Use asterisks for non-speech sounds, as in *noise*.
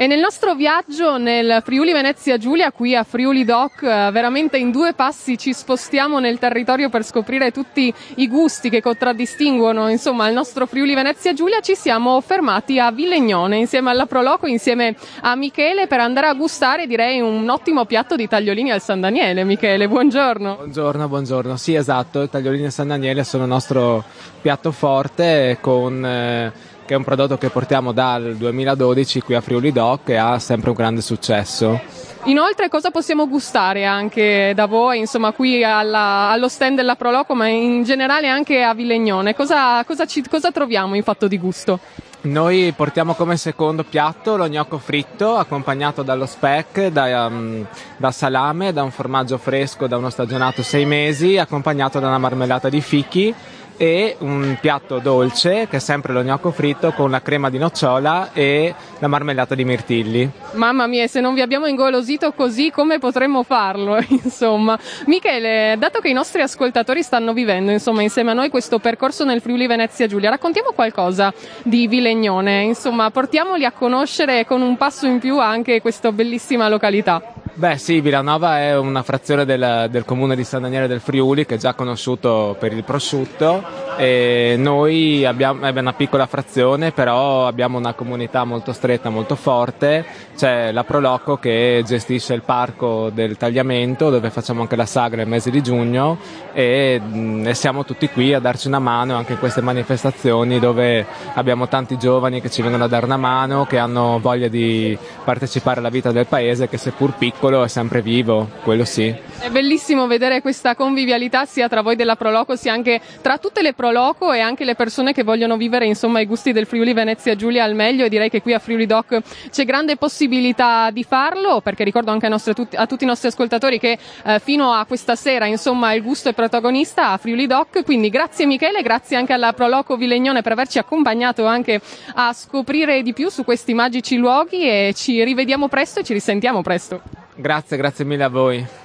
E nel nostro viaggio nel Friuli Venezia Giulia, qui a Friuli Doc, eh, veramente in due passi ci spostiamo nel territorio per scoprire tutti i gusti che contraddistinguono insomma il nostro Friuli Venezia Giulia. Ci siamo fermati a Vilegnone insieme alla Proloco, insieme a Michele per andare a gustare direi un ottimo piatto di tagliolini al San Daniele. Michele, buongiorno. Buongiorno, buongiorno. Sì, esatto, i tagliolini al San Daniele sono il nostro piatto forte con... Eh, che è un prodotto che portiamo dal 2012 qui a Friuli Doc e ha sempre un grande successo. Inoltre cosa possiamo gustare anche da voi, insomma qui alla, allo stand della Proloco, ma in generale anche a Vilegnone? Cosa, cosa, ci, cosa troviamo in fatto di gusto? Noi portiamo come secondo piatto lo gnocco fritto accompagnato dallo speck, da, um, da, salame, da un formaggio fresco da uno stagionato sei mesi, accompagnato da una marmellata di fichi e un piatto dolce che è sempre lo gnocco fritto con la crema di nocciola e la marmellata di mirtilli. Mamma mia, se non vi abbiamo ingolosito così come potremmo farlo, *laughs* insomma. Michele, dato che i nostri ascoltatori stanno vivendo, insomma, insieme a noi questo percorso nel Friuli Venezia Giulia, raccontiamo qualcosa di Vilegnone, insomma, portiamoli a conoscere con un passo in più anche questa bellissima località. Beh sì, Villanova è una frazione del, del, comune di San Daniele del Friuli che è già conosciuto per il prosciutto e noi abbiamo è una piccola frazione però abbiamo una comunità molto stretta, molto forte, c'è la Proloco che gestisce il parco del tagliamento dove facciamo anche la sagra nel mese di giugno e, e siamo tutti qui a darci una mano anche in queste manifestazioni dove abbiamo tanti giovani che ci vengono a dare una mano, che hanno voglia di partecipare alla vita del paese che seppur piccolo è sempre vivo, quello sì. È bellissimo vedere questa convivialità sia tra voi della Proloco sia anche tra tutte le Proloco e anche le persone che vogliono vivere insomma i gusti del Friuli Venezia Giulia al meglio e direi che qui a Friuli Doc c'è grande possibilità di farlo perché ricordo anche a, nostre, a tutti i nostri ascoltatori che eh, fino a questa sera insomma il gusto è protagonista a Friuli Doc quindi grazie Michele, grazie anche alla Proloco Vilegnone per averci accompagnato anche a scoprire di più su questi magici luoghi e ci rivediamo presto e ci risentiamo presto. Grazie, grazie mille a voi.